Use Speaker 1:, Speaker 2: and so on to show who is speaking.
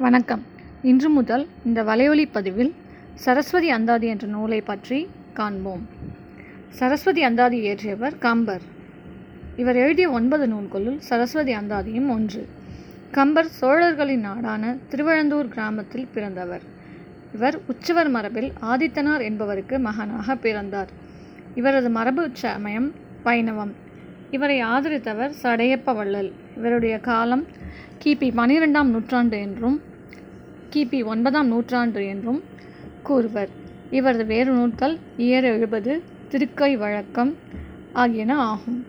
Speaker 1: வணக்கம். இன்று முதல் இந்த வலையொலி பதிவில் சரஸ்வதி அந்தாதி என்ற நூலை பற்றி காண்போம். சரஸ்வதி அந்தாதி இயற்றியவர் கம்பர். இவர் எழுதிய ஒன்பது நூல்களுள் சரஸ்வதி அந்தாதியும் ஒன்று. கம்பர் சோழர்களின் நாடான திருவழந்தூர் கிராமத்தில் பிறந்தவர். இவர் உச்சவர் மரபில் ஆதித்தனார் என்பவருக்கு மகனாக பிறந்தார். இவரது மரபு சமயம் வைணவம். இவரை ஆதரித்தவர் சடையப்ப வள்ளல். இவருடைய காலம் கிபி பனிரெண்டாம் நூற்றாண்டு என்றும் கிபி ஒன்பதாம் நூற்றாண்டு என்றும் கூறுவர். இவரது வேறு நூல்கள் இயர் எழுபது திருக்கை வழக்கம் ஆகியன ஆகும்.